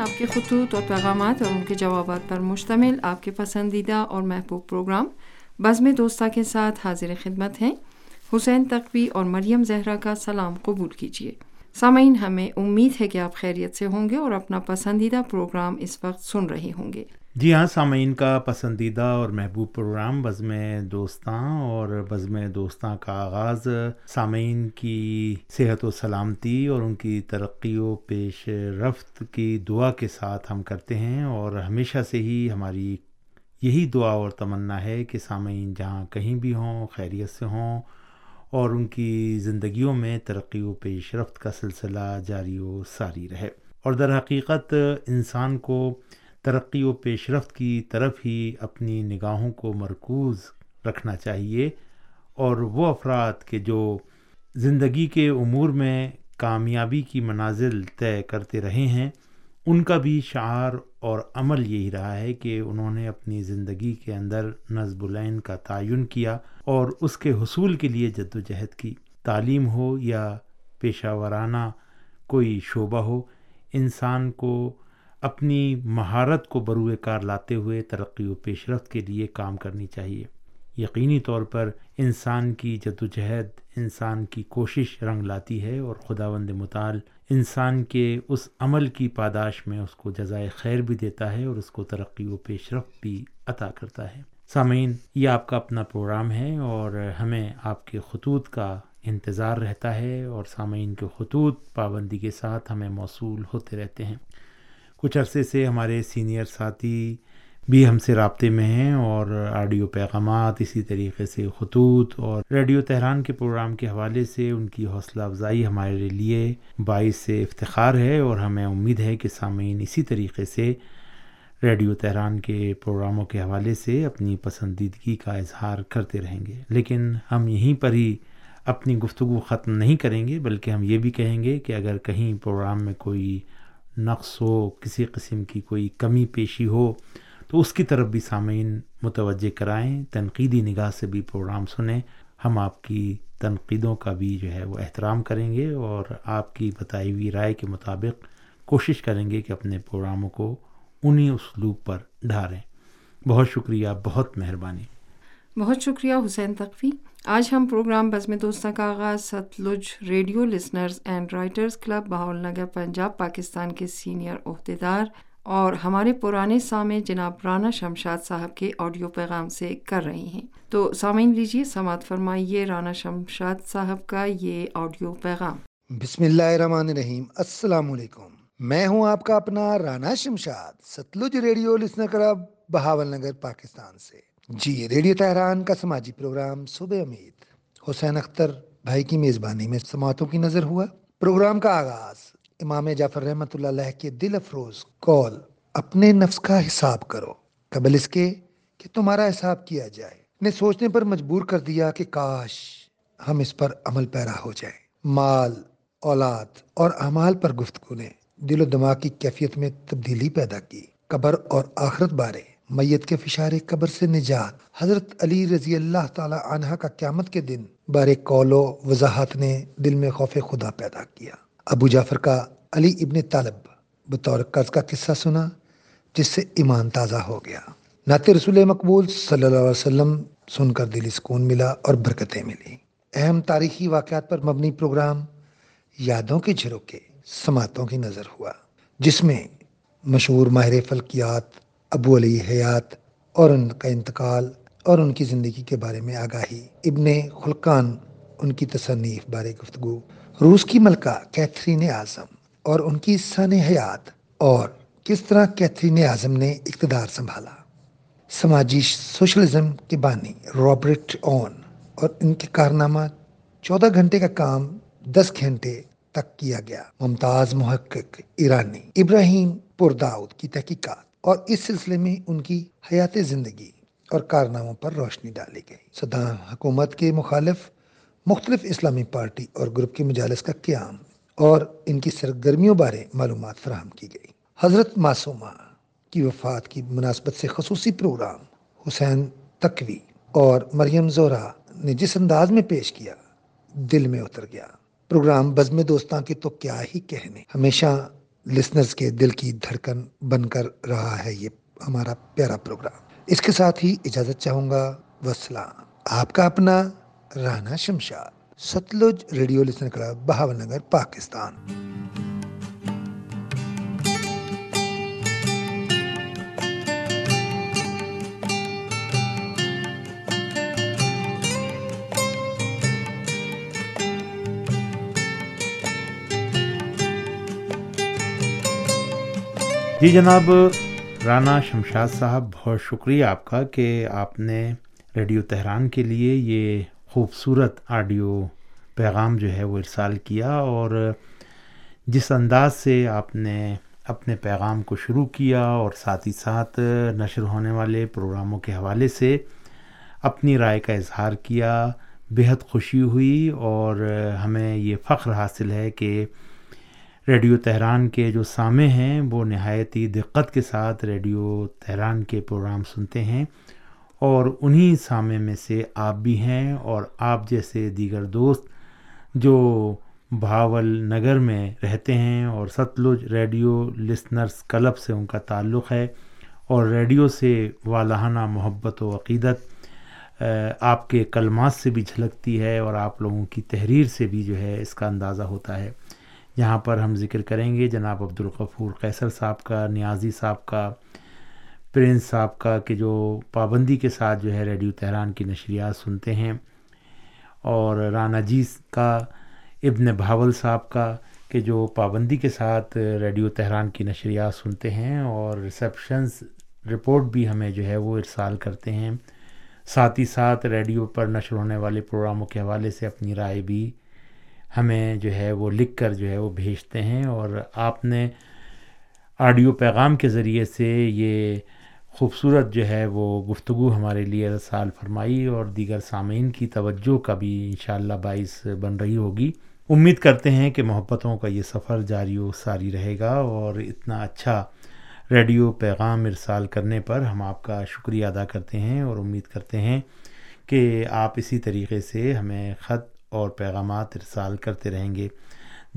آپ کے خطوط اور پیغامات اور ان کے جوابات پر مشتمل آپ کے پسندیدہ اور محبوب پروگرام بزم دوستہ کے ساتھ حاضر خدمت ہیں حسین تقوی اور مریم زہرا کا سلام قبول کیجیے سامعین ہمیں امید ہے کہ آپ خیریت سے ہوں گے اور اپنا پسندیدہ پروگرام اس وقت سن رہے ہوں گے جی ہاں سامعین کا پسندیدہ اور محبوب پروگرام بزم دوستاں اور بزم دوستاں کا آغاز سامعین کی صحت و سلامتی اور ان کی ترقی و پیش رفت کی دعا کے ساتھ ہم کرتے ہیں اور ہمیشہ سے ہی ہماری یہی دعا اور تمنا ہے کہ سامعین جہاں کہیں بھی ہوں، خیریت سے ہوں اور ان کی زندگیوں میں ترقی و پیش رفت کا سلسلہ جاری و ساری رہے۔ اور در حقیقت انسان کو ترقی و پیش رفت کی طرف ہی اپنی نگاہوں کو مرکوز رکھنا چاہیے اور وہ افراد کے جو زندگی کے امور میں کامیابی کی منازل طے کرتے رہے ہیں، ان کا بھی شعار اور عمل یہی رہا ہے کہ انہوں نے اپنی زندگی کے اندر نصب العین کا تعین کیا اور اس کے حصول کے لیے جد و جہد کی۔ تعلیم ہو یا پیشہ ورانہ کوئی شعبہ ہو، انسان کو اپنی مہارت کو بروئے کار لاتے ہوئے ترقی و پیش رفت کے لیے کام کرنی چاہیے۔ یقینی طور پر انسان کی جد و جہد انسان کی کوشش رنگ لاتی ہے اور خدا وند مطال انسان کے اس عمل کی پاداش میں اس کو جزائے خیر بھی دیتا ہے اور اس کو ترقی و پیش رفت بھی عطا کرتا ہے۔ سامعین، یہ آپ کا اپنا پروگرام ہے اور ہمیں آپ کے خطوط کا انتظار رہتا ہے اور سامعین کے خطوط پابندی کے ساتھ ہمیں موصول ہوتے رہتے ہیں۔ کچھ عرصے سے ہمارے سینئر ساتھی بھی ہم سے رابطے میں ہیں اور آڈیو پیغامات اسی طریقے سے خطوط اور ریڈیو تہران کے پروگرام کے حوالے سے ان کی حوصلہ افزائی ہمارے لیے باعث سے افتخار ہے اور ہمیں امید ہے کہ سامعین اسی طریقے سے ریڈیو تہران کے پروگراموں کے حوالے سے اپنی پسندیدگی کا اظہار کرتے رہیں گے۔ لیکن ہم یہیں پر ہی اپنی گفتگو ختم نہیں کریں گے، بلکہ ہم یہ بھی کہیں گے کہ اگر کہیں پروگرام میں کوئی نقص ہو، کسی قسم کی کوئی کمی پیشی ہو، تو اس کی طرف بھی سامعین متوجہ کرائیں، تنقیدی نگاہ سے بھی پروگرام سنیں۔ ہم آپ کی تنقیدوں کا بھی جو ہے وہ احترام کریں گے اور آپ کی بتائی ہوئی رائے کے مطابق کوشش کریں گے کہ اپنے پروگراموں کو انہیں اسلوب پر ڈھاریں۔ بہت شکریہ، بہت مہربانی۔ بہت شکریہ حسین تقوی۔ آج ہم پروگرام بزم دوستہ کا آغاز Sutlej radio listeners and writers club Bahawalnagar, Punjab, Pakistan کے سینئر عہدیدار اور ہمارے پرانے سامع جناب رانا شمشاد صاحب کے آڈیو پیغام سے کر رہے ہیں۔ تو سامعین لیجیے، سماعت فرمائیے رانا شمشاد صاحب کا یہ آڈیو پیغام۔ بسم اللہ الرحمن الرحیم۔ السلام علیکم۔ میں ہوں آپ کا اپنا Rana Shamshad Sutlej radio listener club, Bahawalnagar, Pakistan سے۔ جی ریڈیو تہران کا سماجی پروگرام صبح امید۔ حسین اختر بھائی کی میزبانی میں سماعتوں کی نظر ہوا۔ پروگرام کا آغاز۔ امام جعفر رحمۃ اللہ علیہ کے دل افروز کال۔ اپنے نفس کا حساب کرو۔ قبل اس کے کہ تمہارا حساب کیا جائے۔ نے سوچنے پر مجبور کر دیا کہ کاش ہم اس پر عمل پیرا ہو جائیں مال، اولاد اور اعمال پر گفتگو نے دل و دماغ کی کیفیت میں تبدیلی پیدا کی۔ قبر اور آخرت بارے میت کے فشار قبر سے نجات۔ حضرت علی رضی اللہ تعالی عنہ کا قیامت کے دن بار قول و وضاحت نے دل میں خوف خدا پیدا کیا۔ ابو جعفر کا علی ابن طالب بطور قرض کا قصہ سنا، جس سے ایمان تازہ ہو گیا۔ نعت رسول مقبول صلی اللہ علیہ وسلم سن کر دلی سکون ملا اور برکتیں ملی اہم تاریخی واقعات پر مبنی پروگرام یادوں کے جھروکے، سماعتوں کی نظر ہوا، جس میں مشہور ماہر فلکیات ابو علی حیات اور ان کا انتقال اور ان کی زندگی کے بارے میں آگاہی۔ ابن خلقان، ان کی تصنیف بارے گفتگو۔ روس کی ملکہ کیتھرین اعظم اور ان کی سن حیات اور کس طرح کیتھرین اعظم نے اقتدار سنبھالا۔ سماجی سوشلزم کے بانی رابرٹ اون اور ان کے کارنامہ چودہ گھنٹے کا کام دس گھنٹے تک کیا گیا۔ ممتاز محقق ایرانی ابراہیم پرداؤد کی تحقیقات۔ اور اس سلسلے میں ان کی حیات زندگی اور کارناموں پر روشنی ڈالی گئی۔ صدام حکومت کے مخالف مختلف اسلامی پارٹی اور گروپ کے مجالس کا قیام اور ان کی سرگرمیوں بارے معلومات فراہم کی گئی۔ حضرت معصومہ کی وفات کی مناسبت سے خصوصی پروگرام حسین تقوی اور مریم زورا نے جس انداز میں پیش کیا، دل میں اتر گیا۔ پروگرام بزم دوستاں کی تو کیا ہی کہنے۔ ہمیشہ لسنرز کے دل کی دھڑکن بن کر رہا ہے یہ ہمارا پیارا پروگرام۔ اس کے ساتھ ہی اجازت چاہوں گا، وسلام۔ آپ کا اپنا Rana Shamshad, Sutlej radio listener club, Bahawalnagar, Pakistan. جی جناب، رانا شمشاد صاحب، بہت شکریہ آپ کا کہ آپ نے ریڈیو تہران کے لیے یہ خوبصورت آڈیو پیغام جو ہے وہ ارسال کیا اور جس انداز سے آپ نے اپنے پیغام کو شروع کیا اور ساتھ ہی ساتھ نشر ہونے والے پروگراموں کے حوالے سے اپنی رائے کا اظہار کیا بہت خوشی ہوئی اور ہمیں یہ فخر حاصل ہے کہ ریڈیو تہران کے جو سامع ہیں، وہ نہایت ہی دقت کے ساتھ ریڈیو تہران کے پروگرام سنتے ہیں۔ اور انہی سامع میں سے آپ بھی ہیں اور آپ جیسے دیگر دوست جو بھاول نگر میں رہتے ہیں اور ستلج ریڈیو لسنرس کلب سے ان کا تعلق ہے اور ریڈیو سے والہانہ محبت و عقیدت آپ کے کلمات سے بھی جھلکتی ہے اور آپ لوگوں کی تحریر سے بھی جو ہے اس کا اندازہ ہوتا ہے۔ یہاں پر ہم ذکر کریں گے جناب عبدالغفور قیصر صاحب کا، نیازی صاحب کا، پرنس صاحب کا کہ جو پابندی کے ساتھ جو ہے ریڈیو تہران کی نشریات سنتے ہیں اور رانا جی کا، ابن بھاول صاحب کا کہ جو پابندی کے ساتھ ریڈیو تہران کی نشریات سنتے ہیں اور ریسیپشنز، رپورٹ بھی ہمیں جو ہے وہ ارسال کرتے ہیں۔ ساتھ ہی ساتھ ریڈیو پر نشر ہونے والے پروگراموں کے حوالے سے اپنی رائے بھی ہمیں جو ہے وہ لکھ کر جو ہے وہ بھیجتے ہیں اور آپ نے آڈیو پیغام کے ذریعے سے یہ خوبصورت جو ہے وہ گفتگو ہمارے لیے سال فرمائی اور دیگر سامعین کی توجہ کا بھی انشاءاللہ باعث بن رہی ہوگی۔ امید کرتے ہیں کہ محبتوں کا یہ سفر جاری و ساری رہے گا اور اتنا اچھا ریڈیو پیغام ارسال کرنے پر ہم آپ کا شکریہ ادا کرتے ہیں اور امید کرتے ہیں کہ آپ اسی طریقے سے ہمیں خط اور پیغامات ارسال کرتے رہیں گے۔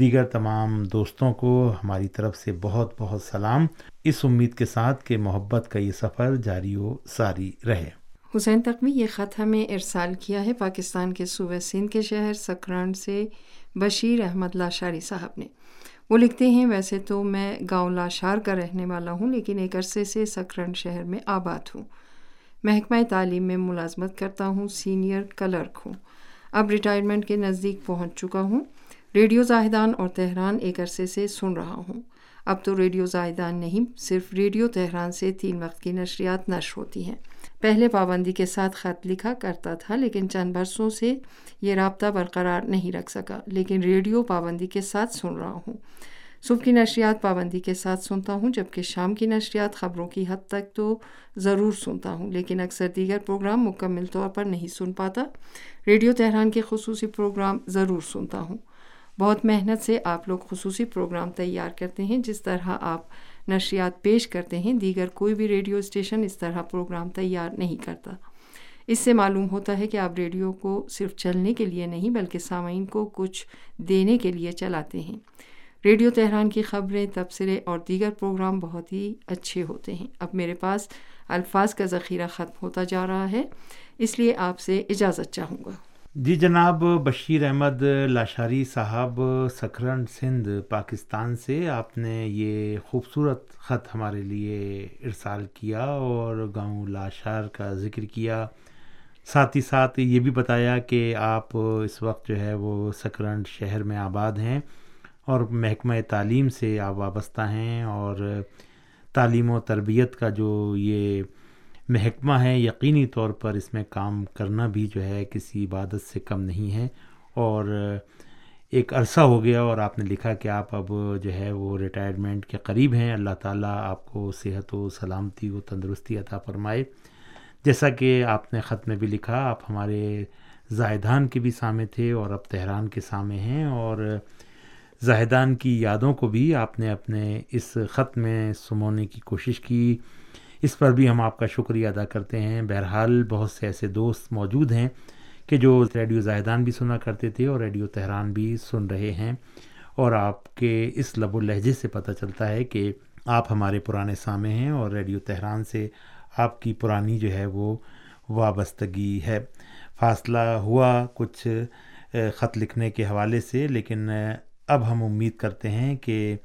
دیگر تمام دوستوں کو ہماری طرف سے بہت بہت سلام۔ اس امید کے ساتھ کہ محبت کا یہ سفر جاری و ساری رہے۔ حسین تقوی، یہ خط ہمیں ارسال کیا ہے پاکستان کے صوبہ سندھ کے شہر سکران سے بشیر احمد لاشاری صاحب نے۔ وہ لکھتے ہیں، ویسے تو میں گاؤں لاشار کا رہنے والا ہوں، لیکن ایک عرصے سے سکرن شہر میں آباد ہوں۔ محکمہ تعلیم میں ملازمت کرتا ہوں، سینئر کلرک ہوں۔ اب ریٹائرمنٹ کے نزدیک پہنچ چکا ہوں۔ ریڈیو زاہدان اور تہران ایک عرصے سے سن رہا ہوں۔ اب تو ریڈیو زاہدان نہیں، صرف ریڈیو تہران سے تین وقت کی نشریات نشر ہوتی ہیں۔ پہلے پابندی کے ساتھ خط لکھا کرتا تھا، لیکن چند برسوں سے یہ رابطہ برقرار نہیں رکھ سکا۔ لیکن ریڈیو پابندی کے ساتھ سن رہا ہوں۔ صبح کی نشریات پابندی کے ساتھ سنتا ہوں جبکہ شام کی نشریات خبروں کی حد تک تو ضرور سنتا ہوں لیکن اکثر دیگر پروگرام مکمل طور پر نہیں سن پاتا ریڈیو تہران کے خصوصی پروگرام ضرور سنتا ہوں بہت محنت سے آپ لوگ خصوصی پروگرام تیار کرتے ہیں جس طرح آپ نشریات پیش کرتے ہیں دیگر کوئی بھی ریڈیو اسٹیشن اس طرح پروگرام تیار نہیں کرتا اس سے معلوم ہوتا ہے کہ آپ ریڈیو کو صرف چلنے کے لیے نہیں بلکہ سامعین کو کچھ دینے کے لیے چلاتے ہیں ریڈیو تہران کی خبریں، تبصرے اور دیگر پروگرام بہت ہی اچھے ہوتے ہیں۔ اب میرے پاس الفاظ کا ذخیرہ ختم ہوتا جا رہا ہے، اس لیے آپ سے اجازت چاہوں گا۔ جی جناب، بشیر احمد لاشاری صاحب، سکھرن سندھ، پاکستان سے آپ نے یہ خوبصورت خط ہمارے لیے ارسال کیا اور گاؤں لاشار کا ذکر کیا۔ ساتھ ہی ساتھ یہ بھی بتایا کہ آپ اس وقت جو ہے وہ سکرنڈ شہر میں آباد ہیں۔ اور محکمہ تعلیم سے آپ وابستہ ہیں اور تعلیم و تربیت کا جو یہ محکمہ ہے، یقینی طور پر اس میں کام کرنا بھی جو ہے کسی عبادت سے کم نہیں ہے۔ اور ایک عرصہ ہو گیا اور آپ نے لکھا کہ آپ اب جو ہے وہ ریٹائرمنٹ کے قریب ہیں۔ اللہ تعالیٰ آپ کو صحت و سلامتی و تندرستی عطا فرمائے۔ جیسا کہ آپ نے خط میں بھی لکھا، آپ ہمارے زائدان کے بھی سامنے تھے اور اب تہران کے سامنے ہیں اور زاہدان کی یادوں کو بھی آپ نے اپنے اس خط میں سمونے کی کوشش کی۔ اس پر بھی ہم آپ کا شکریہ ادا کرتے ہیں۔ بہرحال بہت سے ایسے دوست موجود ہیں کہ جو ریڈیو زاہدان بھی سنا کرتے تھے اور ریڈیو تہران بھی سن رہے ہیں۔ اور آپ کے اس لب و لہجے سے پتہ چلتا ہے کہ آپ ہمارے پرانے سامع ہیں اور ریڈیو تہران سے آپ کی پرانی جو ہے وہ وابستگی ہے۔ فاصلہ ہوا کچھ خط لکھنے کے حوالے سے، لیکن اب ہم امید کرتے ہیں کہ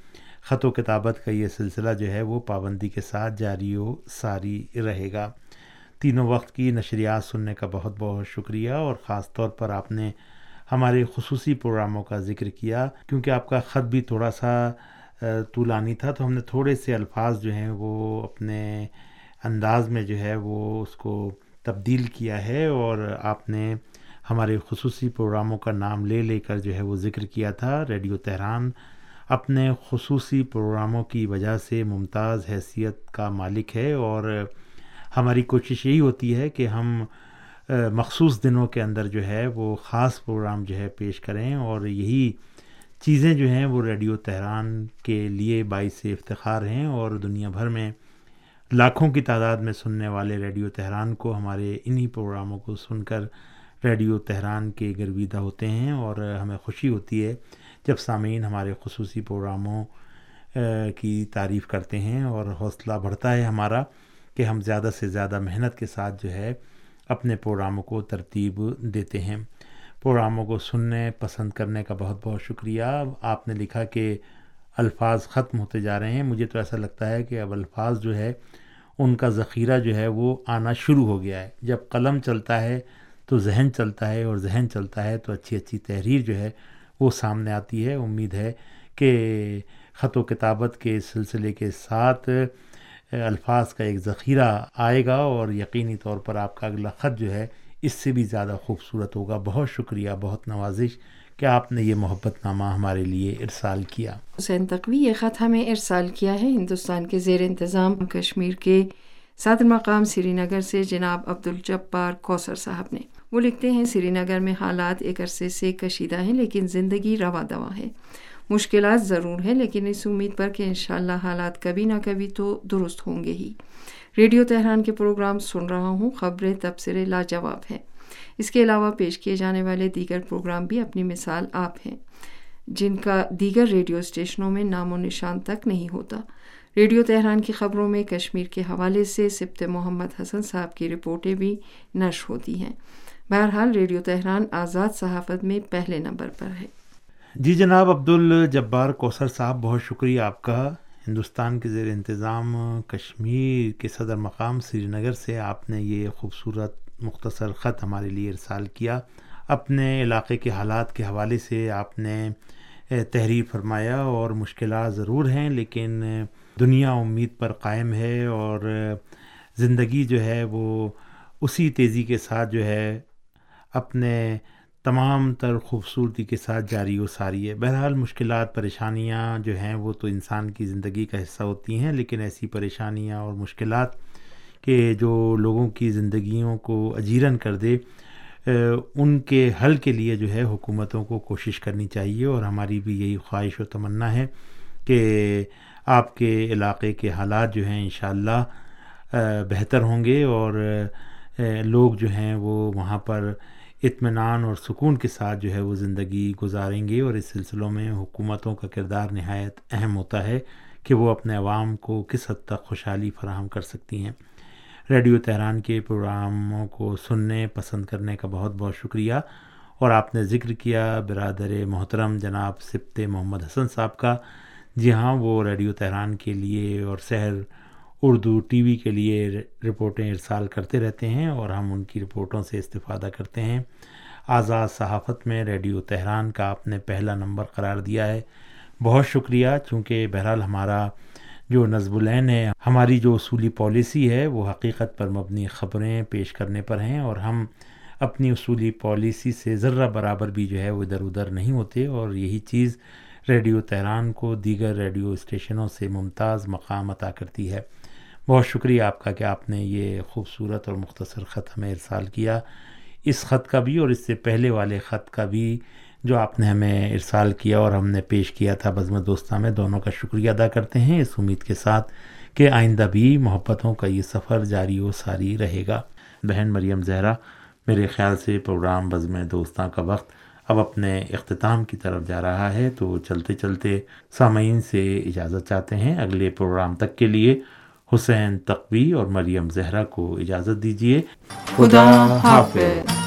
خط و کتابت کا یہ سلسلہ جو ہے وہ پابندی کے ساتھ جاری و ساری رہے گا۔ تینوں وقت کی نشریات سننے کا بہت بہت شکریہ اور خاص طور پر آپ نے ہمارے خصوصی پروگراموں کا ذکر کیا۔ کیونکہ آپ کا خط بھی تھوڑا سا طولانی تھا تو ہم نے تھوڑے سے الفاظ جو ہیں وہ اپنے انداز میں جو ہے وہ اس کو تبدیل کیا ہے اور آپ نے ہمارے خصوصی پروگراموں کا نام لے لے کر جو ہے وہ ذکر کیا تھا، ریڈیو تہران۔ اپنے خصوصی پروگراموں کی وجہ سے ممتاز حیثیت کا مالک ہے اور ہماری کوشش یہی ہوتی ہے کہ ہم مخصوص دنوں کے اندر جو ہے وہ خاص پروگرام جو ہے پیش کریں اور یہی چیزیں جو ہیں وہ ریڈیو تہران کے لیے باعث افتخار ہیں اور دنیا بھر میں لاکھوں کی تعداد میں سننے والے ریڈیو تہران کو ہمارے انہی پروگراموں کو سن کر ریڈیو تہران کے گرویدہ ہوتے ہیں اور ہمیں خوشی ہوتی ہے جب سامعین ہمارے خصوصی پروگراموں کی تعریف کرتے ہیں اور حوصلہ بڑھتا ہے ہمارا کہ ہم زیادہ سے زیادہ محنت کے ساتھ جو ہے اپنے پروگراموں کو ترتیب دیتے ہیں۔ پروگراموں کو سننے، پسند کرنے کا بہت بہت شکریہ۔ آپ نے لکھا کہ الفاظ ختم ہوتے جا رہے ہیں۔ مجھے تو ایسا لگتا ہے کہ اب الفاظ جو ہے، ان کا ذخیرہ جو ہے وہ آنا شروع ہو گیا ہے۔ جب قلم چلتا ہے تو ذہن چلتا ہے اور ذہن چلتا ہے تو اچھی اچھی تحریر جو ہے وہ سامنے آتی ہے۔ امید ہے کہ خط و کتابت کے سلسلے کے ساتھ الفاظ کا ایک ذخیرہ آئے گا اور یقینی طور پر آپ کا اگلا خط جو ہے اس سے بھی زیادہ خوبصورت ہوگا۔ بہت شکریہ، بہت نوازش کہ آپ نے یہ محبت نامہ ہمارے لیے ارسال کیا۔ حسین تقوی، یہ خط ہمیں ارسال کیا ہے ہندوستان کے زیر انتظام کشمیر کے صدر مقام سری نگر سے جناب عبدالجبار کوثر صاحب نے۔ وہ لکھتے ہیں، سری نگر میں حالات ایک عرصے سے کشیدہ ہیں، لیکن زندگی روا دوا ہے۔ مشکلات ضرور ہیں، لیکن اس امید پر کہ انشاءاللہ حالات کبھی نہ کبھی تو درست ہوں گے ہی۔ ریڈیو تہران کے پروگرام سن رہا ہوں، خبریں تبصرے لاجواب ہیں۔ اس کے علاوہ پیش کیے جانے والے دیگر پروگرام بھی اپنی مثال آپ ہیں، جن کا دیگر ریڈیو اسٹیشنوں میں نام و نشان تک نہیں ہوتا۔ ریڈیو تہران کی خبروں میں کشمیر کے حوالے سے سبت محمد حسن صاحب کی رپورٹیں بھی نشر ہوتی ہیں۔ بہرحال ریڈیو تہران آزاد صحافت میں پہلے نمبر پر ہے۔ جی جناب عبد الجبار کوثر صاحب، بہت شکریہ آپ کا۔ ہندوستان کے زیر انتظام کشمیر کے صدر مقام سری نگر سے آپ نے یہ خوبصورت مختصر خط ہمارے لیے ارسال کیا۔ اپنے علاقے کے حالات کے حوالے سے آپ نے تحریر فرمایا اور مشکلات ضرور ہیں، لیکن دنیا امید پر قائم ہے اور زندگی جو ہے وہ اسی تیزی کے ساتھ جو ہے اپنے تمام تر خوبصورتی کے ساتھ جاری و ساری ہے۔ بہرحال مشکلات، پریشانیاں جو ہیں وہ تو انسان کی زندگی کا حصہ ہوتی ہیں، لیکن ایسی پریشانیاں اور مشکلات کہ جو لوگوں کی زندگیوں کو اجیرن کر دے ان کے حل کے لیے جو ہے حکومتوں کو کوشش کرنی چاہیے۔ اور ہماری بھی یہی خواہش و تمنا ہے کہ آپ کے علاقے کے حالات جو ہیں انشاءاللہ بہتر ہوں گے۔ اور لوگ جو ہیں وہ وہاں پر اطمینان اور سکون کے ساتھ جو ہے وہ زندگی گزاریں گے اور اس سلسلوں میں حکومتوں کا کردار نہایت اہم ہوتا ہے کہ وہ اپنے عوام کو کس حد تک خوشحالی فراہم کر سکتی ہیں۔ ریڈیو تہران کے پروگراموں کو سننے، پسند کرنے کا بہت بہت شکریہ۔ اور آپ نے ذکر کیا برادر محترم جناب سبت محمد حسن صاحب کا۔ جی ہاں وہ ریڈیو تہران کے لیے اور شہر اردو ٹی وی کے لیے رپورٹیں ارسال کرتے رہتے ہیں اور ہم ان کی رپورٹوں سے استفادہ کرتے ہیں۔ آزاد صحافت میں ریڈیو تہران کا آپ نے پہلا نمبر قرار دیا ہے۔ بہت شکریہ، چونکہ بہرحال ہمارا جو نظب العین ہے، ہماری جو اصولی پالیسی ہے، وہ حقیقت پر مبنی خبریں پیش کرنے پر ہیں اور ہم اپنی اصولی پالیسی سے ذرہ برابر بھی جو ہے وہ ادھر ادھر نہیں ہوتے اور یہی چیز ریڈیو تہران کو دیگر ریڈیو اسٹیشنوں سے ممتاز مقام عطا کرتی ہے۔ بہت شکریہ آپ کا کہ آپ نے یہ خوبصورت اور مختصر خط ہمیں ارسال کیا۔ اس خط کا بھی اور اس سے پہلے والے خط کا بھی جو آپ نے ہمیں ارسال کیا اور ہم نے پیش کیا تھا بزم دوستہ میں، دونوں کا شکریہ ادا کرتے ہیں۔ اس امید کے ساتھ کہ آئندہ بھی محبتوں کا یہ سفر جاری و ساری رہے گا۔ بہن مریم زہرا، میرے خیال سے پروگرام بزم دوستاں کا وقت اب اپنے اختتام کی طرف جا رہا ہے۔ تو چلتے چلتے سامعین سے اجازت چاہتے ہیں اگلے پروگرام تک کے لیے۔ حسین تقوی اور مریم زہرا کو اجازت دیجیے خدا حافظ۔